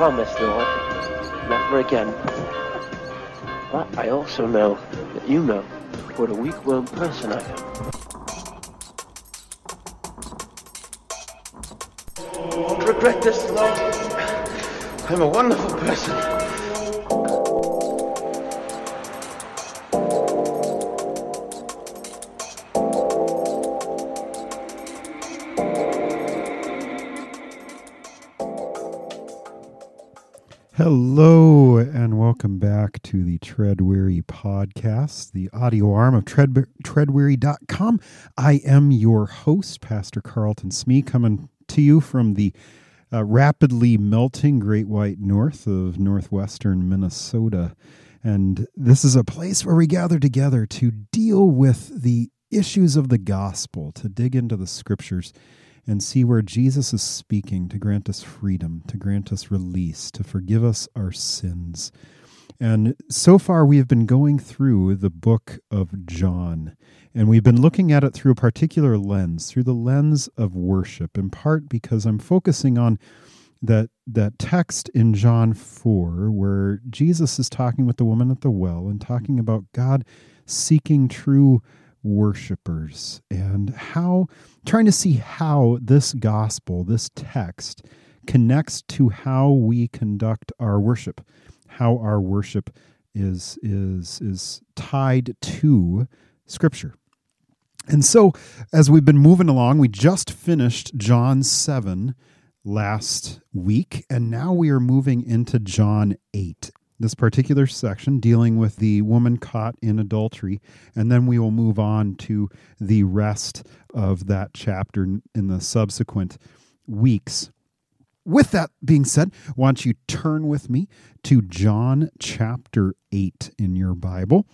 promise, Lord, never again. But I also know that you know what a weak-willed person I am. Don't regret this, Lord. I'm a wonderful person. Hello, and welcome back to the Treadweary podcast, the audio arm of tread, treadweary.com. I am your host, Pastor Carlton Smee, coming to you from the uh, rapidly melting Great White North of northwestern Minnesota. And this is a place where we gather together to deal with the issues of the gospel, to dig into the scriptures and see where Jesus is speaking to grant us freedom, to grant us release, to forgive us our sins. And so far, we have been going through the book of John, and we've been looking at it through a particular lens, through the lens of worship, in part because I'm focusing on that, that text in John 4, where Jesus is talking with the woman at the well and talking about God seeking true worshipers and how trying to see how this gospel, this text, connects to how we conduct our worship, how our worship is is is tied to scripture. And so as we've been moving along, we just finished John 7 last week and now we are moving into John 8 this particular section dealing with the woman caught in adultery, and then we will move on to the rest of that chapter in the subsequent weeks. With that being said, why don't you turn with me to John chapter 8 in your Bible?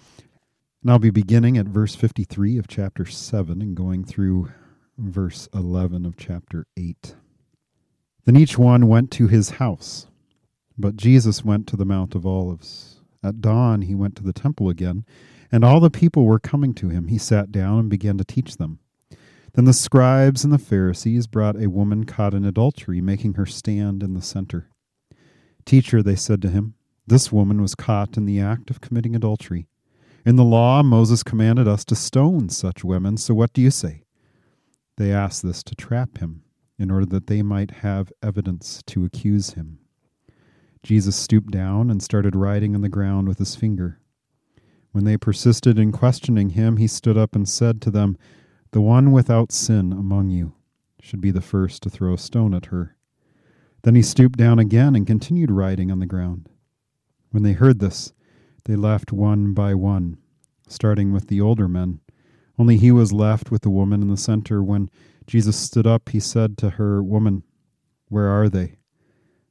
And I'll be beginning at verse 53 of chapter 7 and going through verse 11 of chapter 8. Then each one went to his house. But Jesus went to the Mount of Olives. At dawn he went to the temple again, and all the people were coming to him. He sat down and began to teach them. Then the scribes and the Pharisees brought a woman caught in adultery, making her stand in the center. Teacher, they said to him, this woman was caught in the act of committing adultery. In the law, Moses commanded us to stone such women, so what do you say? They asked this to trap him, in order that they might have evidence to accuse him. Jesus stooped down and started writing on the ground with his finger. When they persisted in questioning him, he stood up and said to them, The one without sin among you should be the first to throw a stone at her. Then he stooped down again and continued writing on the ground. When they heard this, they left one by one, starting with the older men. Only he was left with the woman in the center. When Jesus stood up, he said to her, Woman, where are they?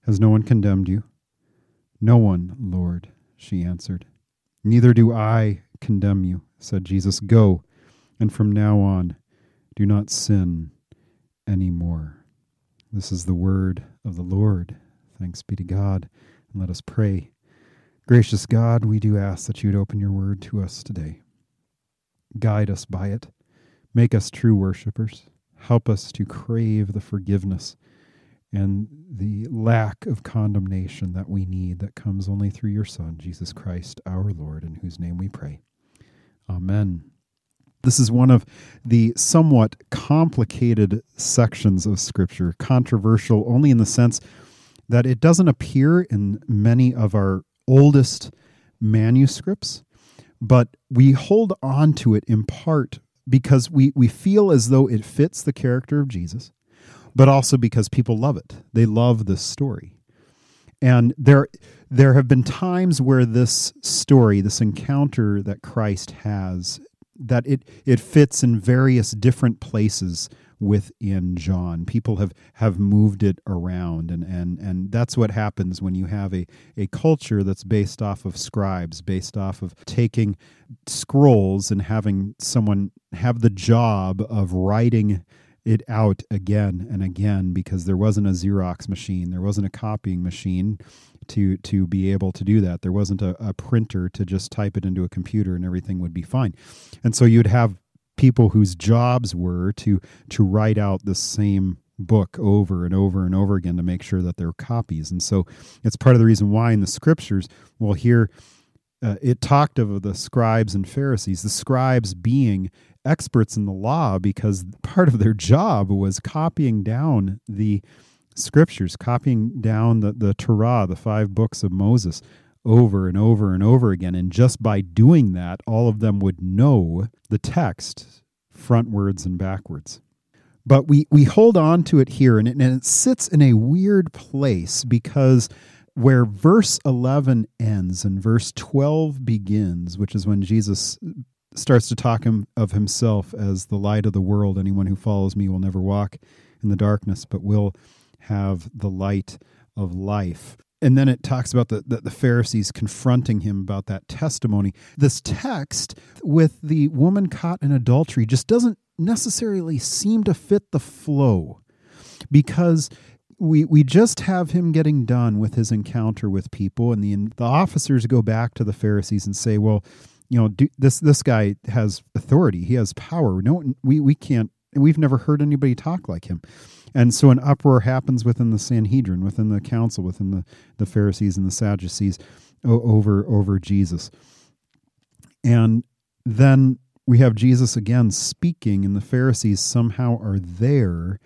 Has no one condemned you? No one, Lord, she answered. Neither do I condemn you, said Jesus. Go, and from now on, do not sin any more. This is the word of the Lord. Thanks be to God. And let us pray. Gracious God, we do ask that you'd open your word to us today. Guide us by it. Make us true worshippers. Help us to crave the forgiveness and the lack of condemnation that we need that comes only through your Son, Jesus Christ, our Lord, in whose name we pray. Amen. This is one of the somewhat complicated sections of Scripture, controversial only in the sense that it doesn't appear in many of our oldest manuscripts, but we hold on to it in part because we, we feel as though it fits the character of Jesus but also because people love it. They love this story. And there there have been times where this story, this encounter that Christ has, that it it fits in various different places within John. People have have moved it around and and and that's what happens when you have a a culture that's based off of scribes, based off of taking scrolls and having someone have the job of writing it out again and again because there wasn't a Xerox machine, there wasn't a copying machine to to be able to do that. There wasn't a, a printer to just type it into a computer and everything would be fine. And so you'd have people whose jobs were to to write out the same book over and over and over again to make sure that they're copies. And so it's part of the reason why in the scriptures we'll hear uh, it talked of the scribes and Pharisees, the scribes being experts in the law because part of their job was copying down the scriptures, copying down the, the Torah, the five books of Moses, over and over and over again. And just by doing that, all of them would know the text frontwards and backwards. But we, we hold on to it here, and it, and it sits in a weird place because where verse 11 ends and verse 12 begins, which is when Jesus starts to talk him, of himself as the light of the world. Anyone who follows me will never walk in the darkness, but will have the light of life. And then it talks about the, the, the, Pharisees confronting him about that testimony. This text with the woman caught in adultery just doesn't necessarily seem to fit the flow because we we just have him getting done with his encounter with people and the the officers go back to the Pharisees and say, "Well, you know, do, this this guy has authority. He has power. No we we can't we've never heard anybody talk like him." And so an uproar happens within the Sanhedrin, within the council, within the, the Pharisees and the Sadducees over over Jesus. And then we have Jesus again speaking, and the Pharisees somehow are there.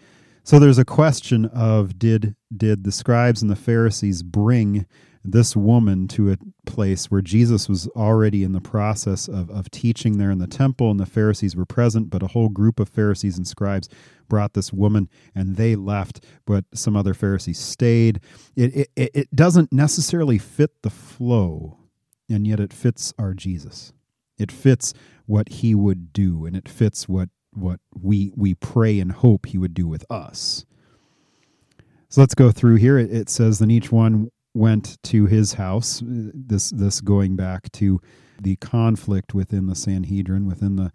So there's a question of did did the scribes and the Pharisees bring this woman to a place where Jesus was already in the process of, of teaching there in the temple, and the Pharisees were present, but a whole group of Pharisees and scribes brought this woman and they left, but some other Pharisees stayed. It, it, it doesn't necessarily fit the flow, and yet it fits our Jesus. It fits what he would do, and it fits what, what we, we pray and hope he would do with us. So let's go through here. It, it says, Then each one went to his house. Uh, this this going back to the conflict within the Sanhedrin, within the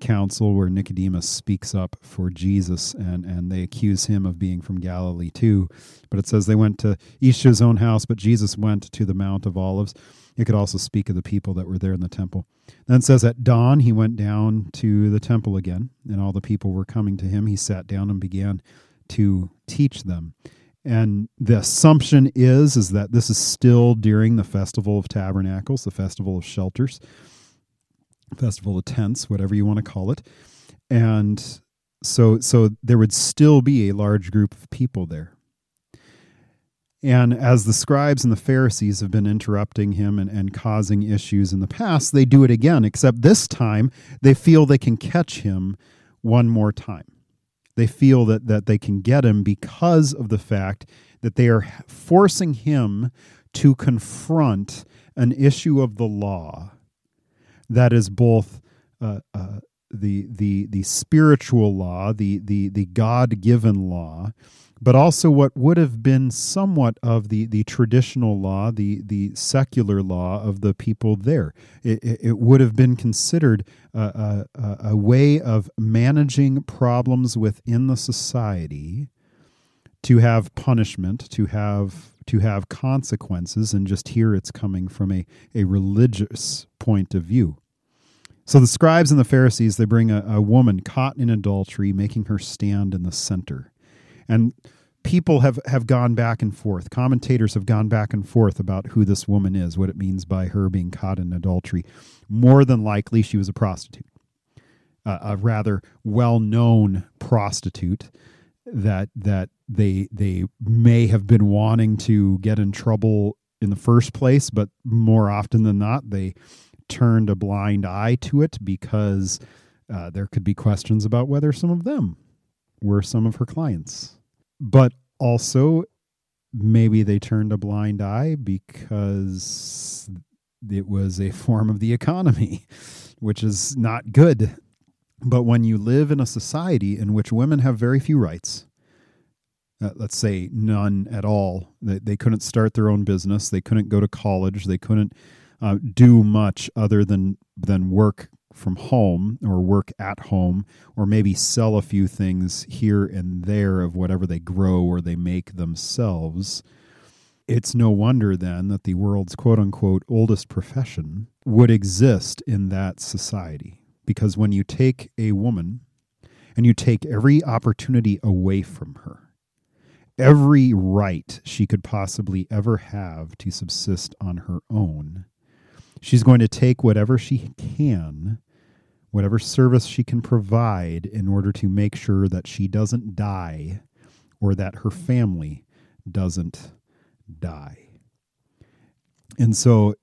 council, where Nicodemus speaks up for Jesus, and and they accuse him of being from Galilee too. But it says they went to each to his own house, but Jesus went to the Mount of Olives. It could also speak of the people that were there in the temple. Then it says at dawn he went down to the temple again, and all the people were coming to him. He sat down and began to teach them and the assumption is is that this is still during the festival of tabernacles the festival of shelters festival of tents whatever you want to call it. And so so there would still be a large group of people there. And as the scribes and the pharisees have been interrupting him and, and causing issues in the past they do it again except this time they feel they can catch him one more time they feel that, that they can get him because of the fact that they are forcing him to confront an issue of the law that is both uh, uh, the the the spiritual law, the the the God given law, but also what would have been somewhat of the, the traditional law, the, the secular law of the people there. It, it would have been considered a, a, a way of managing problems within the society to have punishment, to have to have consequences, and just here it's coming from a, a religious point of view. So the scribes and the Pharisees, they bring a, a woman caught in adultery, making her stand in the center. And people have, have gone back and forth. Commentators have gone back and forth about who this woman is, what it means by her being caught in adultery. More than likely, she was a prostitute, uh, a rather well known prostitute that that they they may have been wanting to get in trouble in the first place, but more often than not, they turned a blind eye to it because uh, there could be questions about whether some of them were some of her clients but also maybe they turned a blind eye because it was a form of the economy, which is not good. But when you live in a society in which women have very few rights, uh, let's say none at all, they, they couldn't start their own business, they couldn't go to college, they couldn't uh, do much other than than work from home or work at home or maybe sell a few things here and there of whatever they grow or they make themselves it's no wonder then that the world's quote unquote oldest profession would exist in that society because when you take a woman and you take every opportunity away from her, every right she could possibly ever have to subsist on her own. She's going to take whatever she can, whatever service she can provide in order to make sure that she doesn't die or that her family doesn't die. And so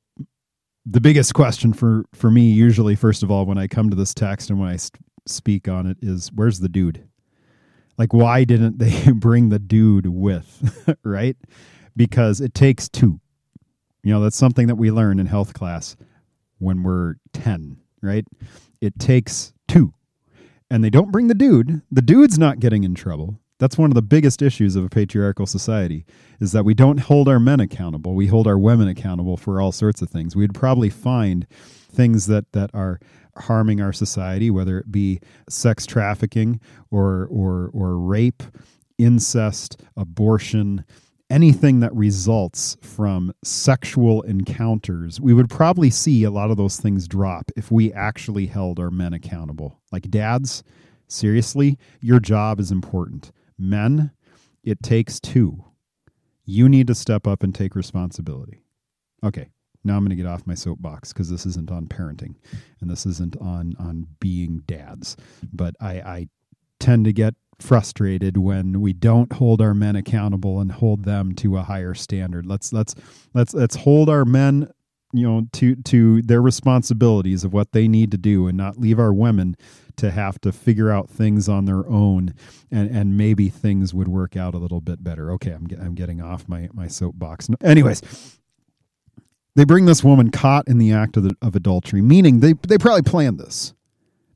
the biggest question for for me usually first of all when I come to this text and when I speak on it is where's the dude? Like why didn't they bring the dude with, right? Because it takes two. You know, that's something that we learn in health class when we're 10, right? It takes two. And they don't bring the dude. The dude's not getting in trouble. That's one of the biggest issues of a patriarchal society is that we don't hold our men accountable. We hold our women accountable for all sorts of things. We'd probably find things that that are harming our society, whether it be sex trafficking or or or rape, incest, abortion, anything that results from sexual encounters, we would probably see a lot of those things drop if we actually held our men accountable. Like dads, seriously, your job is important. Men, it takes two. You need to step up and take responsibility. Okay, now I'm going to get off my soapbox because this isn't on parenting and this isn't on on being dads. But I, I tend to get frustrated when we don't hold our men accountable and hold them to a higher standard. Let's let's let's let's hold our men you know to to their responsibilities of what they need to do and not leave our women to have to figure out things on their own and and maybe things would work out a little bit better. Okay i'm i'm getting off my my soapbox. Anyways they bring this woman caught in the act of, the, of adultery meaning they they probably planned this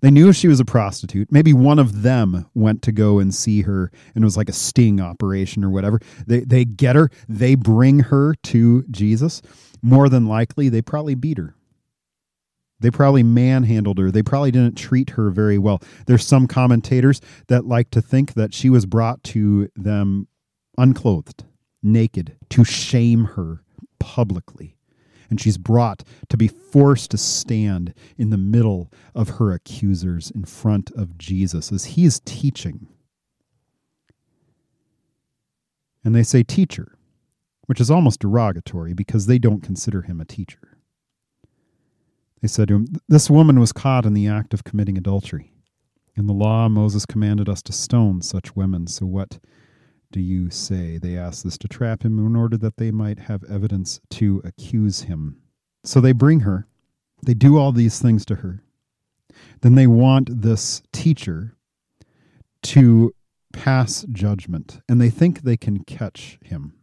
they knew she was a prostitute. Maybe one of them went to go and see her and it was like a sting operation or whatever. They they get her, they bring her to Jesus more than likely they probably beat her. They probably manhandled her. They probably didn't treat her very well. There's some commentators that like to think that she was brought to them unclothed, naked, to shame her publicly. And she's brought to be forced to stand in the middle of her accusers in front of Jesus as he is teaching. And they say, Teacher which is almost derogatory because they don't consider him a teacher. They said to him, This woman was caught in the act of committing adultery. In the law, Moses commanded us to stone such women. So what do you say? They asked this to trap him in order that they might have evidence to accuse him. So they bring her. They do all these things to her. Then they want this teacher to pass judgment, and they think they can catch him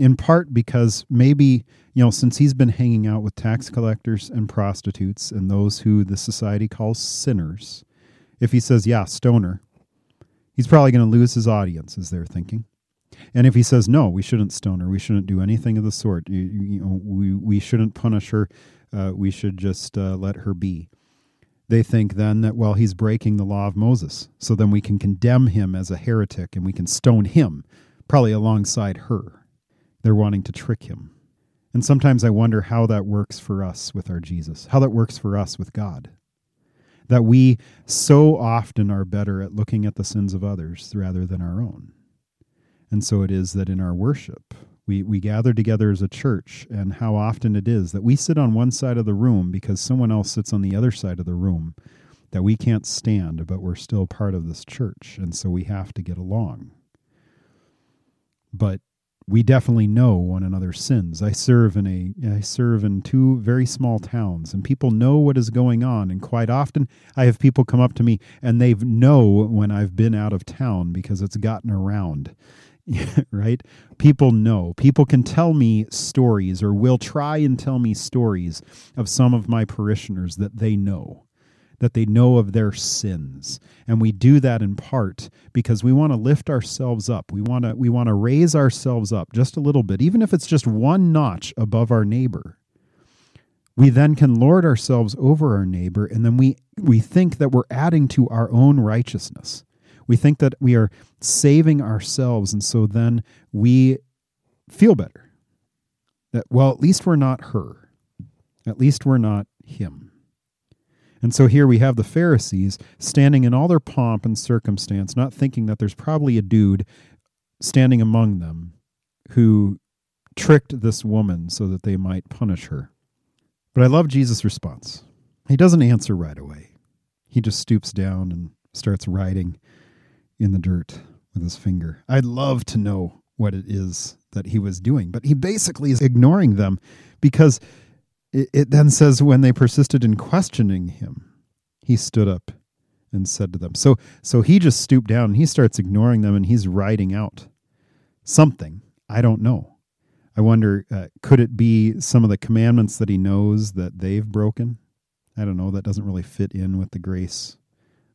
in part because maybe you know since he's been hanging out with tax collectors and prostitutes and those who the society calls sinners if he says yeah stoner he's probably going to lose his audience as they're thinking and if he says no we shouldn't stone her we shouldn't do anything of the sort you, you know we, we shouldn't punish her uh, we should just uh, let her be they think then that well he's breaking the law of moses so then we can condemn him as a heretic and we can stone him probably alongside her they're wanting to trick him. And sometimes I wonder how that works for us with our Jesus, how that works for us with God. That we so often are better at looking at the sins of others rather than our own. And so it is that in our worship, we, we gather together as a church, and how often it is that we sit on one side of the room because someone else sits on the other side of the room that we can't stand, but we're still part of this church, and so we have to get along. But we definitely know one another's sins. I serve in a I serve in two very small towns and people know what is going on and quite often I have people come up to me and they know when I've been out of town because it's gotten around. right? People know. People can tell me stories or will try and tell me stories of some of my parishioners that they know that they know of their sins. And we do that in part because we want to lift ourselves up. We want to we want to raise ourselves up just a little bit, even if it's just one notch above our neighbor. We then can lord ourselves over our neighbor and then we we think that we're adding to our own righteousness. We think that we are saving ourselves and so then we feel better. That well, at least we're not her. At least we're not him. And so here we have the Pharisees standing in all their pomp and circumstance, not thinking that there's probably a dude standing among them who tricked this woman so that they might punish her. But I love Jesus' response. He doesn't answer right away. He just stoops down and starts writing in the dirt with his finger. I'd love to know what it is that he was doing, but he basically is ignoring them because it, it then says when they persisted in questioning him, he stood up and said to them. So so he just stooped down and he starts ignoring them and he's writing out something. I don't know. I wonder uh, could it be some of the commandments that he knows that they've broken? I don't know. That doesn't really fit in with the grace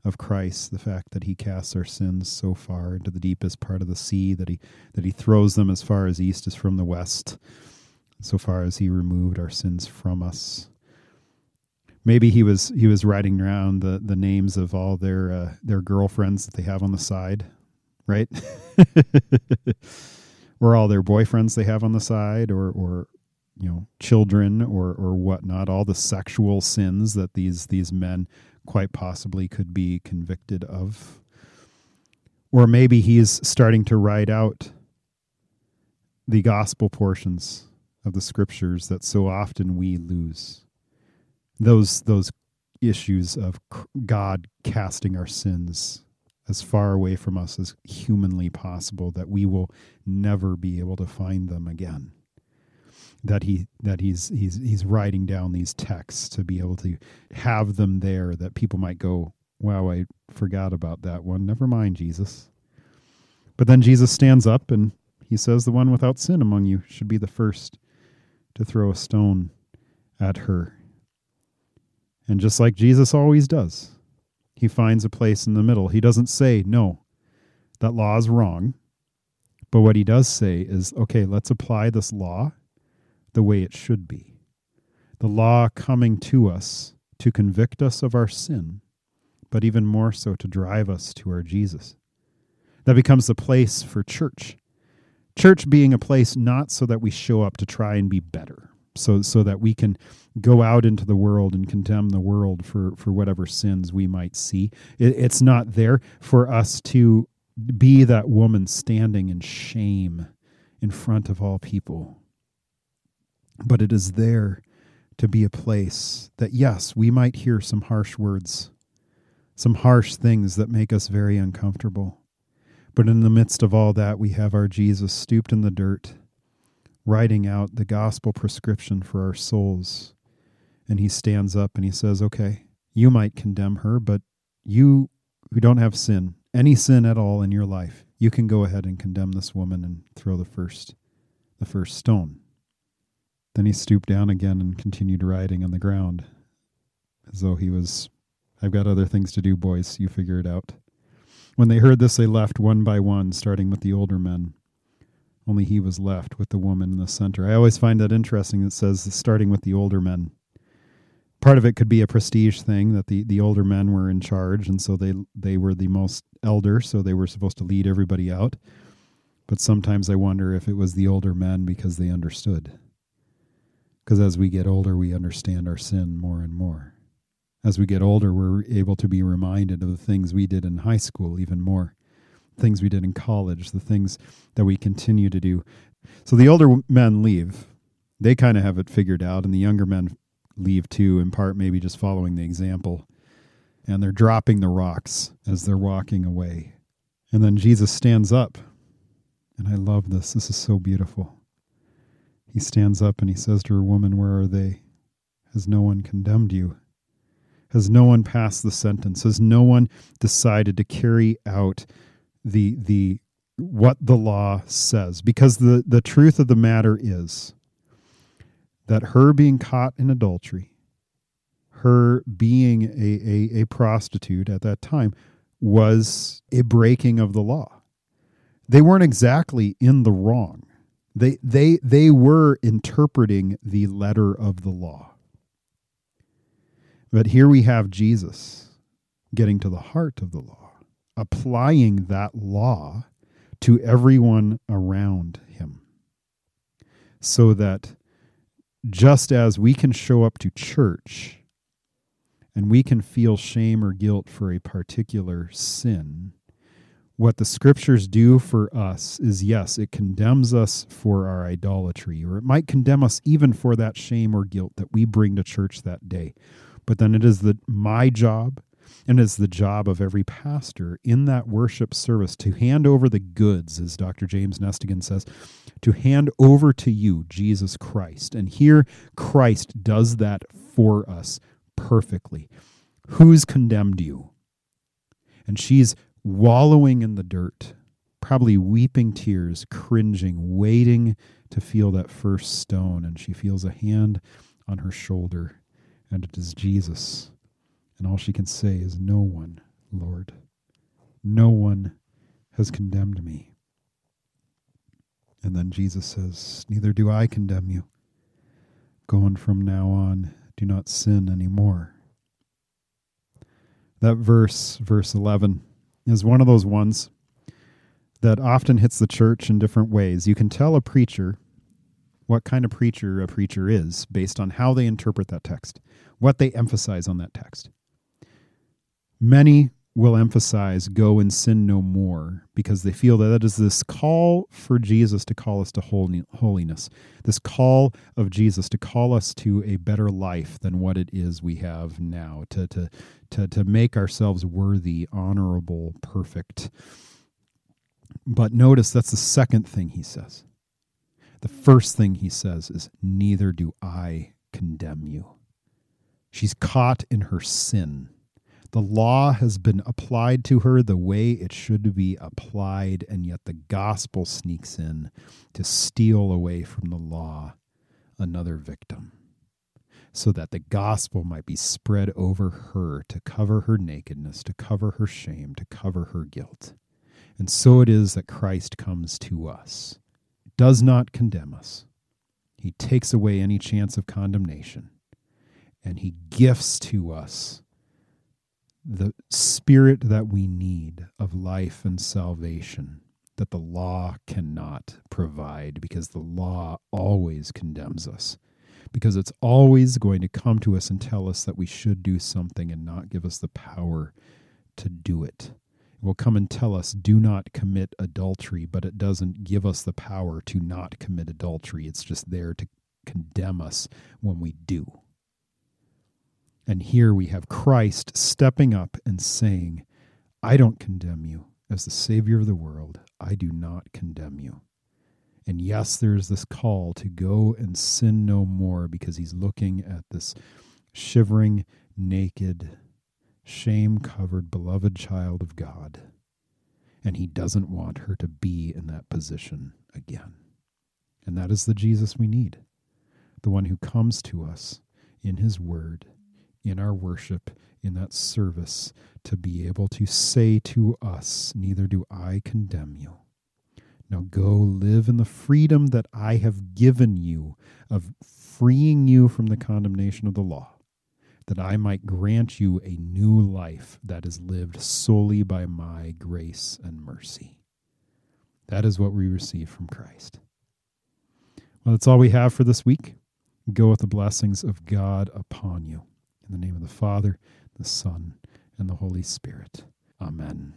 of Christ, the fact that he casts our sins so far into the deepest part of the sea that he that he throws them as far as east is from the west so far as he removed our sins from us. Maybe he was he was writing around the, the names of all their uh, their girlfriends that they have on the side, right? or all their boyfriends they have on the side, or or you know children or or whatnot. All the sexual sins that these these men quite possibly could be convicted of. Or maybe he's starting to write out the gospel portions of the scriptures that so often we lose. Those those issues of God casting our sins as far away from us as humanly possible that we will never be able to find them again. That he that he's he's he's writing down these texts to be able to have them there that people might go wow i forgot about that one. Never mind jesus. But then jesus stands up and he says the one without sin among you should be the first to throw a stone at her. And just like Jesus always does, he finds a place in the middle. He doesn't say, no, that law is wrong. But what he does say is, okay, let's apply this law the way it should be. The law coming to us to convict us of our sin, but even more so to drive us to our Jesus. That becomes the place for church church being a place not so that we show up to try and be better so so that we can go out into the world and condemn the world for for whatever sins we might see. It, it's not there for us to be that woman standing in shame in front of all people. But it is there to be a place that yes we might hear some harsh words some harsh things that make us very uncomfortable but in the midst of all that, we have our Jesus stooped in the dirt, writing out the gospel prescription for our souls. And he stands up and he says, Okay, you might condemn her, but you who don't have sin, any sin at all in your life, you can go ahead and condemn this woman and throw the first the first stone. Then he stooped down again and continued writing on the ground, as though he was, I've got other things to do, boys. You figure it out. When they heard this, they left one by one, starting with the older men. Only he was left with the woman in the center. I always find that interesting. It says starting with the older men. Part of it could be a prestige thing that the, the older men were in charge, and so they they were the most elder, so they were supposed to lead everybody out. But sometimes I wonder if it was the older men because they understood. Because as we get older, we understand our sin more and more as we get older, we're able to be reminded of the things we did in high school even more, things we did in college, the things that we continue to do. So the older men leave. They kind of have it figured out, and the younger men leave too, in part maybe just following the example. And they're dropping the rocks as they're walking away. And then Jesus stands up. And I love this. This is so beautiful. He stands up and he says to her, Woman, where are they? Has no one condemned you? Has no one passed the sentence? Has no one decided to carry out the the what the law says? Because the, the truth of the matter is that her being caught in adultery, her being a, a, a prostitute at that time, was a breaking of the law. They weren't exactly in the wrong. They they they were interpreting the letter of the law. But here we have Jesus getting to the heart of the law, applying that law to everyone around him. So that just as we can show up to church and we can feel shame or guilt for a particular sin, what the scriptures do for us is yes, it condemns us for our idolatry, or it might condemn us even for that shame or guilt that we bring to church that day. But then it is the my job and it's the job of every pastor in that worship service to hand over the goods, as Dr. James Nestingen says, to hand over to you Jesus Christ. And here Christ does that for us perfectly. Who's condemned you? And she's wallowing in the dirt, probably weeping tears, cringing, waiting to feel that first stone. And she feels a hand on her shoulder, and it is Jesus. And all she can say is, No one, Lord, no one has condemned me. And then Jesus says, Neither do I condemn you. Go Going from now on, do not sin anymore. That verse, verse 11, is one of those ones that often hits the church in different ways. You can tell a preacher what kind of preacher a preacher is based on how they interpret that text, what they emphasize on that text. Many will emphasize go and sin no more because they feel that that is this call for Jesus to call us to holiness, this call of Jesus to call us to a better life than what it is we have now, to, to, to, to make ourselves worthy, honorable, perfect. But notice that's the second thing he says. The first thing he says is, Neither do I condemn you. She's caught in her sin the law has been applied to her the way it should be applied, and yet the gospel sneaks in to steal away from the law another victim, so that the gospel might be spread over her to cover her nakedness, to cover her shame, to cover her guilt. And so it is that Christ comes to us, does not condemn us. He takes away any chance of condemnation, and he gifts to us the spirit that we need of life and salvation that the law cannot provide because the law always condemns us because it's always going to come to us and tell us that we should do something and not give us the power to do it. Will come and tell us, do not commit adultery, but it doesn't give us the power to not commit adultery. It's just there to condemn us when we do. And here we have Christ stepping up and saying, I don't condemn you. As the Savior of the world, I do not condemn you. And yes, there is this call to go and sin no more because he's looking at this shivering, naked, shame covered, beloved child of God. And he doesn't want her to be in that position again. And that is the Jesus we need the one who comes to us in his word in our worship, in that service, to be able to say to us, Neither do I condemn you. Now go live in the freedom that I have given you of freeing you from the condemnation of the law, that I might grant you a new life that is lived solely by my grace and mercy. That is what we receive from Christ. Well, that's all we have for this week. Go with the blessings of God upon you. In the name of the Father, the Son, and the Holy Spirit. Amen.